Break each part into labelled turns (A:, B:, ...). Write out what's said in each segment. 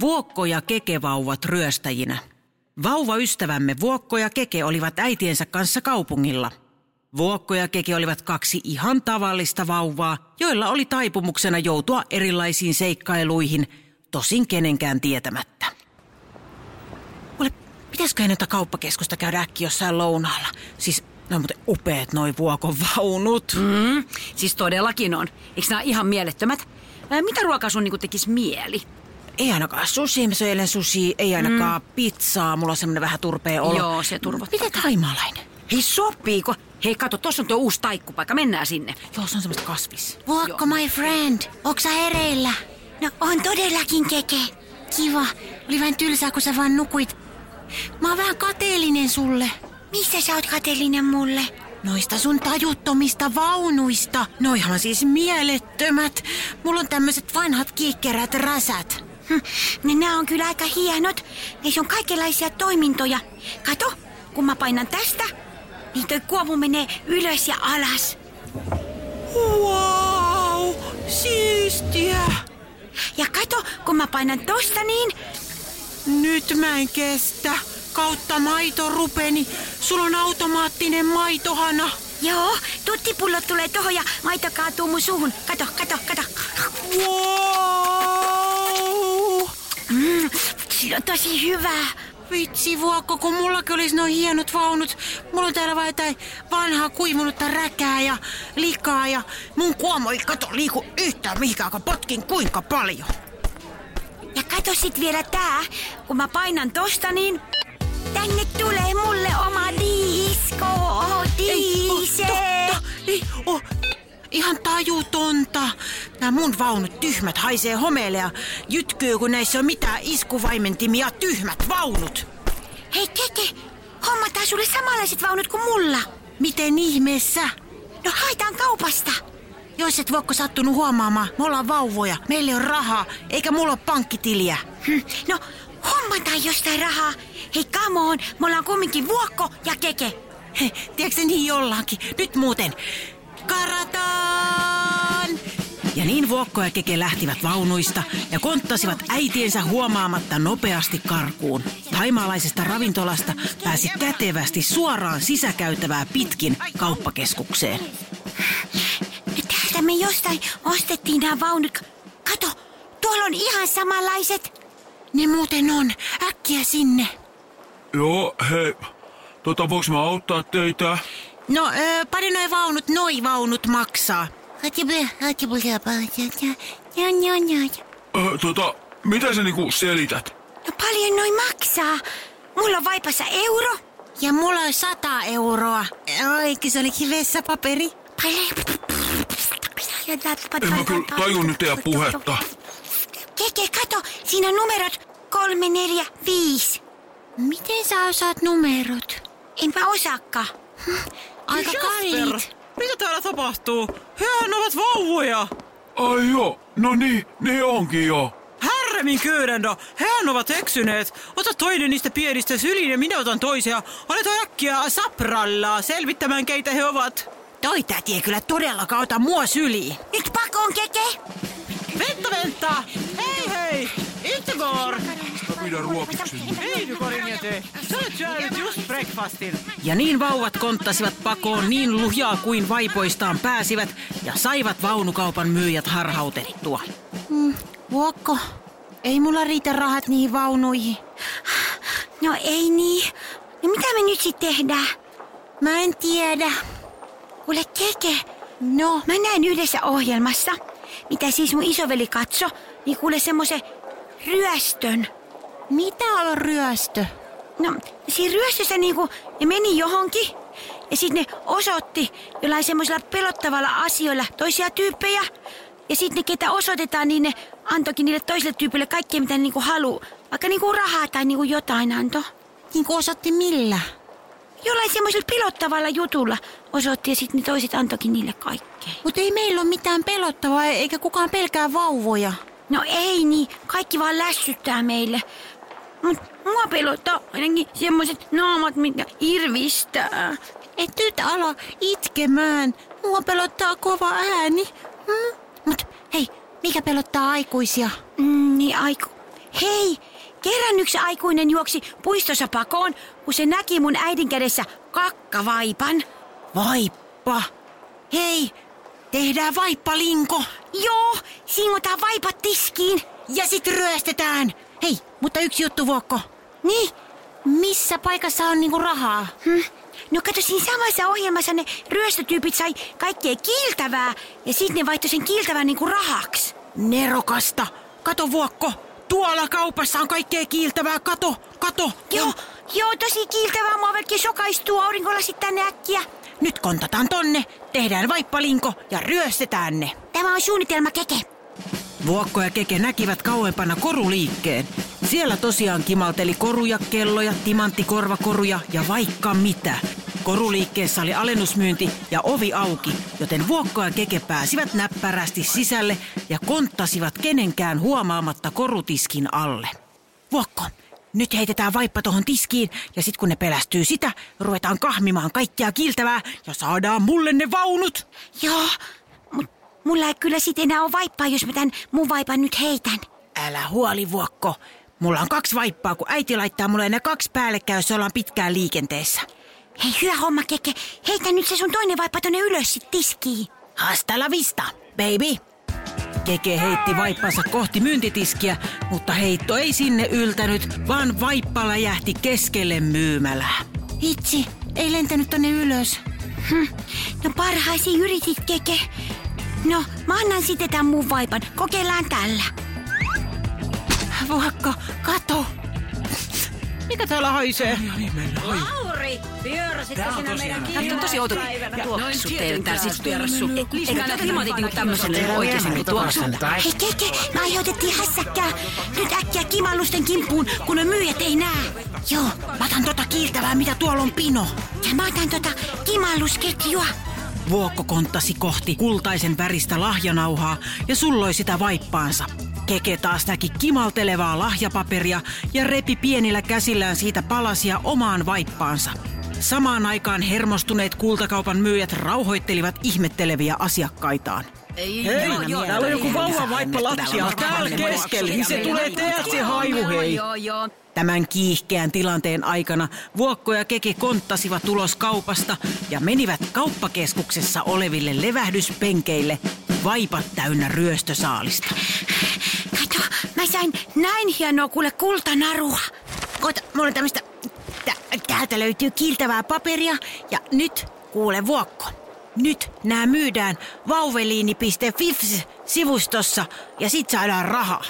A: Vuokko ja Keke vauvat ryöstäjinä. Vauva-ystävämme Vuokko ja Keke olivat äitiensä kanssa kaupungilla. Vuokko ja Keke olivat kaksi ihan tavallista vauvaa, joilla oli taipumuksena joutua erilaisiin seikkailuihin, tosin kenenkään tietämättä. Kuule, pitäisikö noita kauppakeskusta käydä äkki jossain lounaalla? Siis ne on muuten upeat noi Vuokon vaunut.
B: Mm, siis todellakin on. Eikö nämä ihan mielettömät? Ää, mitä ruokaa sun niinku tekisi mieli?
A: Ei ainakaan sushi, mä söin eilen sushi, ei ainakaan mm. pizzaa, mulla on semmonen vähän turpea olo.
B: Joo, se turvottaa.
A: Miten taimaalainen?
B: Hei, sopiiko? Hei, kato, tuossa on tuo uusi taikkupaikka, mennään sinne.
A: Joo, se on semmoista kasvis.
C: Vuokko, my friend. Onks sä hereillä? No, on todellakin, Keke. Kiva. Oli vähän tylsää, kun sä vaan nukuit. Mä oon vähän kateellinen sulle. Mistä sä oot kateellinen mulle? Noista sun tajuttomista vaunuista. Noihan siis mielettömät. Mulla on tämmöiset vanhat kiikkerät räsät. Hm, ne nää on kyllä aika hienot. Niissä on kaikenlaisia toimintoja. Kato, kun mä painan tästä, niin toi kuomu menee ylös ja alas.
A: Wow, siistiä.
C: Ja kato, kun mä painan tosta niin,
A: Nyt mä en kestä. Kautta maito rupeni. Sulla on automaattinen maitohana.
C: joo, tuttipullot tulee tohon ja maito kaatuu mun suuhun. Kato, kato, kato.
A: Wow!
C: Mm, se on tosi hyvää.
A: Vitsi Vuokko, kun mullakin olisi noin hienot vaunut. Mulla on täällä vain jotain vanhaa kuivunutta räkää ja likaa ja mun kuomo ei kato liiku yhtään mihinkään, kun potkin kuinka paljon.
C: Ja kato sit vielä tää, kun mä painan tosta niin... Tänne tulee mulle oma disko, diise.
A: totta, ei oh, Ihan tajutonta. Nämä mun vaunut tyhmät haisee homeelle ja jytkyy, kun näissä on mitään iskuvaimentimia tyhmät vaunut.
C: Hei Keke, hommataan sulle samanlaiset vaunut kuin mulla.
A: Miten ihmeessä?
C: No haetaan kaupasta.
A: Jos et Vuokko sattunut huomaamaan, me ollaan vauvoja, meillä on rahaa, eikä mulla ole pankkitiliä.
C: Hm, No, hommataan jostain rahaa. Hei, come on, me ollaan kumminkin Vuokko ja Keke.
A: Tiedätkö niin ollaankin? Nyt muuten. Karataan! Ja niin Vuokko ja Keke lähtivät vaunuista ja konttasivat äitiensä huomaamatta nopeasti karkuun. Taimaalaisesta ravintolasta pääsi kätevästi suoraan sisäkäytävää pitkin kauppakeskukseen.
C: Täältä me jostain ostettiin nämä vaunut. Kato, tuolla on ihan samanlaiset.
A: Ne muuten on. Äkkiä sinne.
D: Joo, hei. Tota, voiks mä auttaa teitä?
A: No, ö, pari noi vaunut, noi vaunut maksaa.
D: Tota, mitä sä niinku selität?
C: No paljon noin maksaa. Mulla on vaipassa euro.
A: Ja mulla on sata euroa. Oikein se olikin vessapaperi.
D: En mä kyllä tajun nyt teidän puhetta.
C: Keke, kato, siinä on numerot kolme, neljä, viisi.
A: Miten sä osaat numerot?
C: En mä osaakaan.
A: Aika kalliit.
E: Mitä täällä tapahtuu? Hehän ovat vauvoja!
D: Ai joo, no niin, ne onkin jo.
E: Herremin kyydendo, hehän ovat eksyneet. Ota toinen niistä pienistä syliin ja minä otan toisia. Aletaan äkkiä sapralla selvittämään keitä he ovat.
A: Toi täti ei kyllä todellakaan ota mua syliin.
C: Nyt pakoon, Keke.
E: Venta, venta! Hei! Ittegor!
D: Mä pidän ruokiksen.
E: Hei du Korinjete! Sä olet syönyt just breakfastin.
A: Ja niin vauvat konttasivat pakoon niin lujaa kuin vaipoistaan pääsivät ja saivat vaunukaupan myyjät harhautettua. Mm, Vuokko, ei mulla riitä rahat niihin vaunuihin.
C: No ei niin. No mitä me nyt sitten tehdään?
A: Mä en tiedä.
C: Kuule, Keke,
A: No,
C: mä näin yhdessä ohjelmassa, mitä siis mun isoveli katso, niin kuule semmoisen ryöstön.
A: mitä on ryöstö?
C: No, siinä ryöstössä niinku ne meni johonkin ja sitten ne osoitti jollain semmoisella pelottavalla asioilla toisia tyyppejä. Ja sitten ne, ketä osoitetaan, niin ne antoikin niille toisille tyypille kaikkea, mitä ne niinku haluu. Vaikka niinku rahaa tai niinku jotain anto.
A: Niin kuin osoitti millä?
C: Jollain semmoisella pelottavalla jutulla osoitti ja sitten ne toiset antoikin niille kaikkea.
A: Mutta ei meillä ole mitään pelottavaa eikä kukaan pelkää vauvoja.
C: No ei niin, kaikki vaan lässyttää meille. Mut mua pelottaa ainakin semmoiset naamat, mitkä irvistää.
F: et nyt ala itkemään. Mua pelottaa kova ääni. Hmm? Mut hei, mikä pelottaa aikuisia?
C: Mm, niin aiku... Hei, kerran yksi aikuinen juoksi puistossa pakoon, kun se näki mun äidin kädessä kakkavaipan.
F: Vaippa. Hei, tehdään vaippalinko.
C: Joo, singotaan vaipat tiskiin.
F: Ja sit ryöstetään. Hei, mutta yksi juttu, Vuokko.
C: Niin,
F: Missä paikassa on niinku rahaa?
C: hm. No kato, siinä samassa ohjelmassa ne ryöstötyypit sai kaikkea kiiltävää ja sitten ne vaihtoi sen kiiltävän niinku rahaksi.
F: Nerokasta. Kato, Vuokko. Tuolla kaupassa on kaikkea kiiltävää. Kato, kato.
C: Joo, joo, tosi kiiltävää. Mua melkein sokaistuu aurinkolasit tänne äkkiä.
F: Nyt kontataan tonne, tehdään vaippalinko ja ryöstetään ne.
C: Tämä on suunnitelma keke.
A: Vuokko ja Keke näkivät kauempana koruliikkeen. Siellä tosiaan kimalteli koruja, kelloja, timanttikorvakoruja ja vaikka mitä. Koruliikkeessä oli alennusmyynti ja ovi auki, joten Vuokko ja Keke pääsivät näppärästi sisälle ja konttasivat kenenkään huomaamatta korutiskin alle.
F: Vuokko, nyt heitetään vaippa tohon tiskiin ja sit kun ne pelästyy sitä, ruvetaan kahmimaan kaikkea kiiltävää ja saadaan mulle ne vaunut.
C: Joo, mut mulla ei kyllä sit enää ole vaippaa, jos mä tän mun vaipan nyt heitän.
F: Älä huoli, Vuokko. Mulla on kaksi vaippaa, kun äiti laittaa mulle ne kaksi päällekkäin, jos ollaan pitkään liikenteessä.
C: Hei, hyvä homma, Keke. Heitä nyt se sun toinen vaippa tonne ylös sit tiskiin.
F: Hasta la vista, baby.
A: Keke heitti vaippansa kohti myyntitiskiä, mutta heitto ei sinne yltänyt, vaan vaippa läjähti keskelle myymälää.
F: Itsi, ei lentänyt tonne ylös.
C: Hm. No parhaasi yritit, Keke. No, mä annan sitten tän mun vaipan. Kokeillaan tällä.
F: Vuokko, kato.
E: Mikä täällä haisee?
B: Lauri, pyöräsitkö sinä meidän Tämä on tosi outo tuoksu teille täällä siis pyörässu. Eikä nämä klimatit niinku tämmöiselle oikeesti niinku tuoksu.
C: Hei Keke, me aiheutettiin hässäkkää. Nyt äkkiä kimallusten kimppuun, kun ne myyjät ei näe.
F: Joo, mä otan tota kiiltävää, mitä tuolla on pino.
C: Ja mä otan tota kimallusketjua.
A: Vuokko konttasi kohti kultaisen väristä lahjanauhaa ja sulloi sitä vaippaansa. Keke taas näki kimaltelevaa lahjapaperia ja repi pienillä käsillään siitä palasia omaan vaippaansa. Samaan aikaan hermostuneet kultakaupan myyjät rauhoittelivat ihmetteleviä asiakkaitaan.
E: Hei, täällä on joku vauvan vaippa lattialla täällä keskellä, niin se tulee tehdä se haju, hei.
B: Joo, joo.
A: Tämän kiihkeän tilanteen aikana Vuokko ja Keke konttasivat ulos kaupasta ja menivät kauppakeskuksessa oleville levähdyspenkeille, vaipat täynnä ryöstösaalista.
C: Mä sain näin hienoa kuule kultanarua.
F: Koita, mulla on tämmöstä... Tä, täältä löytyy kiiltävää paperia ja nyt kuule Vuokko. Nyt nämä myydään vauveliini.fifs-sivustossa ja sit saadaan rahaa.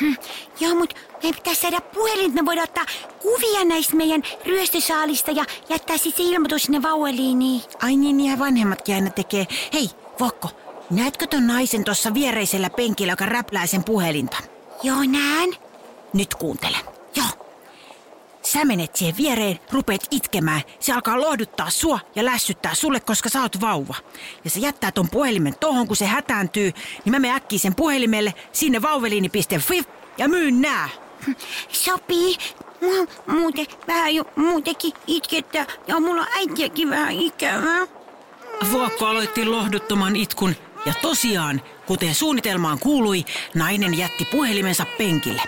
C: Hm. Joo, mut meidän pitäisi saada puhelin, että me voidaan ottaa kuvia näistä meidän ryöstösaalista ja jättää sitten se ilmoitus sinne vauveliiniin.
F: Ai niin, niin vanhemmatkin aina tekee. Hei, Vokko, näetkö ton naisen tuossa viereisellä penkillä, joka räplää sen puhelinta?
C: Joo, näen.
F: Nyt kuuntele. Joo. Sä menet siihen viereen, rupeat itkemään. Se alkaa lohduttaa sua ja lässyttää sulle, koska sä oot vauva. Ja se jättää ton puhelimen tohon, kun se hätääntyy, niin mä menen äkkiä sen puhelimelle sinne vauveliini.fi ja myyn nää.
C: Sopii. Mua muuten vähän jo muutenkin itkettää ja mulla on äitiäkin vähän ikävää.
A: Vuokko aloitti lohduttoman itkun ja tosiaan, kuten suunnitelmaan kuului, nainen jätti puhelimensa penkille.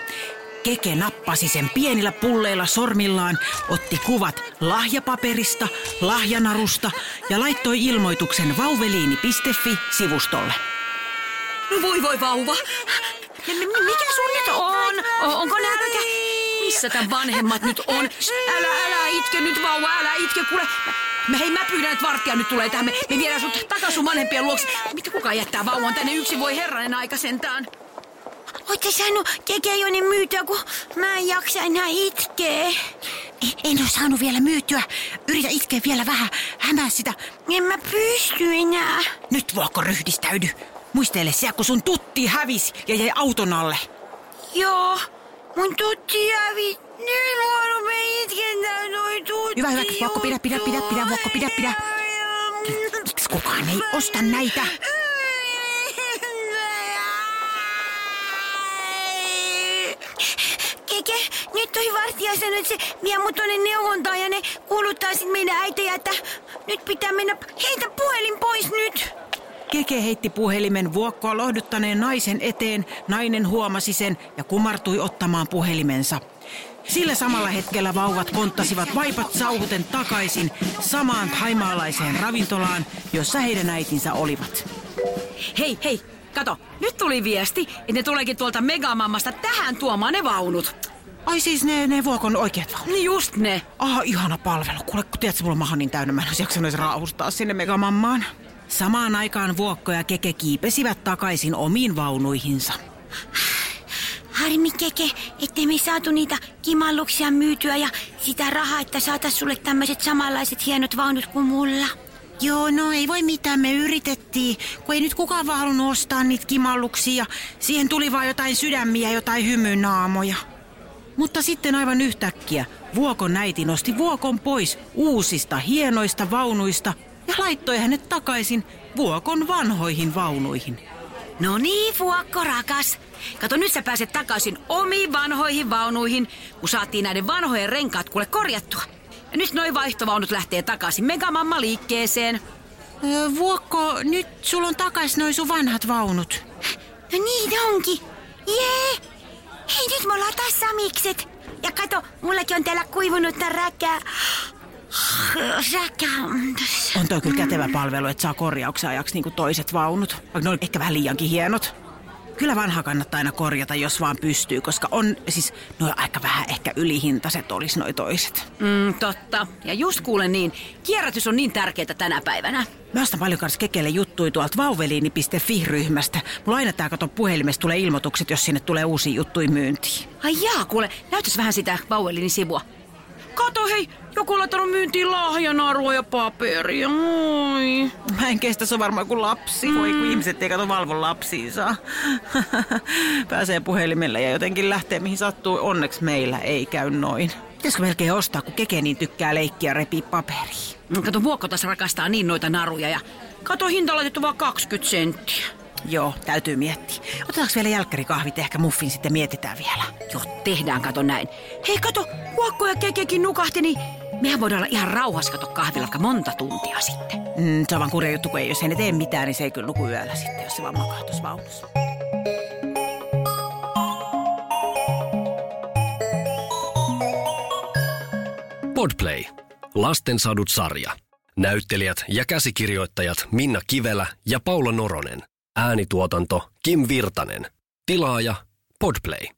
A: Keke nappasi sen pienillä pulleilla sormillaan, otti kuvat lahjapaperista, lahjanarusta ja laittoi ilmoituksen vauveliini.fi-sivustolle.
B: No voi voi vauva.
C: Mikä sun nyt on? Onko nälkä?
B: Missä tämän vanhemmat nyt on? Älä, älä itke nyt vauva, älä itke, kuule. Me, hei, mä pyydän, että vartija nyt tulee tähän. Me, me viedään sut takaisin sun vanhempien luokse. Mitä kukaan jättää vauvan tänne yksin? Voi herranen aika sentään.
C: Ootte saanut kekejonen myytyä, kun mä en jaksa enää itkeä.
F: En ole saanut vielä myytyä. Yritä itkeä vielä vähän. Hämää sitä.
C: En mä pysty enää.
F: Nyt Vuokko ryhdistäydy. Muistele se, kun sun tutti hävisi ja jäi auton alle.
C: Joo, mun tutti. Nyt mua
F: Hyvä, hyvä. Vuokko, pidä, pidä, pidä, pidä, Vuokko, pidä, pidä. Miksi kukaan ei osta näitä?
C: Keke, nyt toi vartija sanoi, että se vie mut tonne neuvontaan ja ne kuuluttaa sit meidän äitejä, että Nyt pitää mennä. Heitä puhelin pois nyt.
A: Keke heitti puhelimen vuokkoa lohduttaneen naisen eteen, nainen huomasi sen ja kumartui ottamaan puhelimensa. Sillä samalla hetkellä vauvat konttasivat vaipat sauhuten takaisin samaan haimaalaiseen ravintolaan, jossa heidän äitinsä olivat.
B: Hei, hei, kato, nyt tuli viesti, että ne tuleekin tuolta Megamammasta tähän tuomaan ne vaunut.
A: Ai siis ne, ne vuokon oikeat vaunut.
B: Niin just ne.
A: Ah, ihana palvelu. Kuule, kun tiedät, mulla on maha niin täynnä, mä en olisi jaksanut raahustaa sinne megamammaan. Samaan aikaan Vuokko ja Keke kiipesivät takaisin omiin vaunuihinsa.
C: Harmi keke, ettei me saatu niitä kimalluksia myytyä ja sitä rahaa, että saatais sulle tämmöiset samanlaiset hienot vaunut kuin mulla.
A: Joo, no ei voi mitään, me yritettiin, kun ei nyt kukaan vaan halunnut ostaa niitä kimalluksia. Siihen tuli vaan jotain sydämiä, jotain hymynaamoja. Mutta sitten aivan yhtäkkiä Vuokon äiti nosti Vuokon pois uusista hienoista vaunuista ja laittoi hänet takaisin Vuokon vanhoihin vaunuihin.
B: No niin, Vuokko rakas. Kato, nyt sä pääset takaisin omiin vanhoihin vaunuihin, kun saatiin näiden vanhojen renkaat kuule korjattua. Ja nyt noin vaihtovaunut lähtee takaisin Megamamma liikkeeseen.
A: Öö, Vuokko, nyt sulla on takaisin noin sun vanhat vaunut.
C: No niin onkin. Jee! Hei, nyt me ollaan taas samikset. Ja kato, mullakin on täällä kuivunutta räkää.
A: On toi kyllä kätevä palvelu, että saa korjauksen ajaksi niin kuin toiset vaunut. Vaikka ne on ehkä vähän liiankin hienot. Kyllä vanha kannattaa aina korjata, jos vaan pystyy, koska on siis noin aika vähän ehkä ylihintaiset olisi noi toiset.
B: Mm, totta. Ja just kuulen niin, kierrätys on niin tärkeää tänä päivänä.
A: Mä ostan paljon kanssa kekelle juttui tuolta vauveliini.fi-ryhmästä. Mulla aina tää kato puhelimesta tulee ilmoitukset, jos sinne tulee uusi juttui myyntiin.
B: Ai jaa, kuule, näytäs vähän sitä Bauelinin sivua. Kato hei, joku on laittanut myyntiin lahjanarua ja paperia. Oi.
A: Mä en kestä, se on varmaan kuin lapsi. Voi kun ihmiset ei kato valvon lapsiinsa. Pääsee puhelimelle ja jotenkin lähtee mihin sattuu. Onneksi meillä ei käy noin. Pitäisikö melkein ostaa, kun keke niin tykkää leikkiä repii paperiin.
B: Mm, Kato, Vuokko taas rakastaa niin noita naruja ja kato, hinta laitettu vaan 20 senttiä.
A: Joo, täytyy miettiä. Otetaanko vielä jälkkärikahvit ja ehkä muffin sitten mietitään vielä.
B: Joo, tehdään kato näin. Hei kato, Vuokko ja Kekekin nukahti, niin mehän voidaan olla ihan rauhassa kato kahvilla vaikka monta tuntia sitten.
A: Mm, se on vaan kurja juttu, kun ei, jos ei ne tee mitään, niin se ei kyllä nuku yöllä sitten, jos se vaan makaa tuossa vaunussa.
G: Podplay. Lastensadut sarja. Näyttelijät ja käsikirjoittajat Minna Kivelä ja Paula Noronen. Äänituotanto Kim Virtanen. Tilaaja Podplay.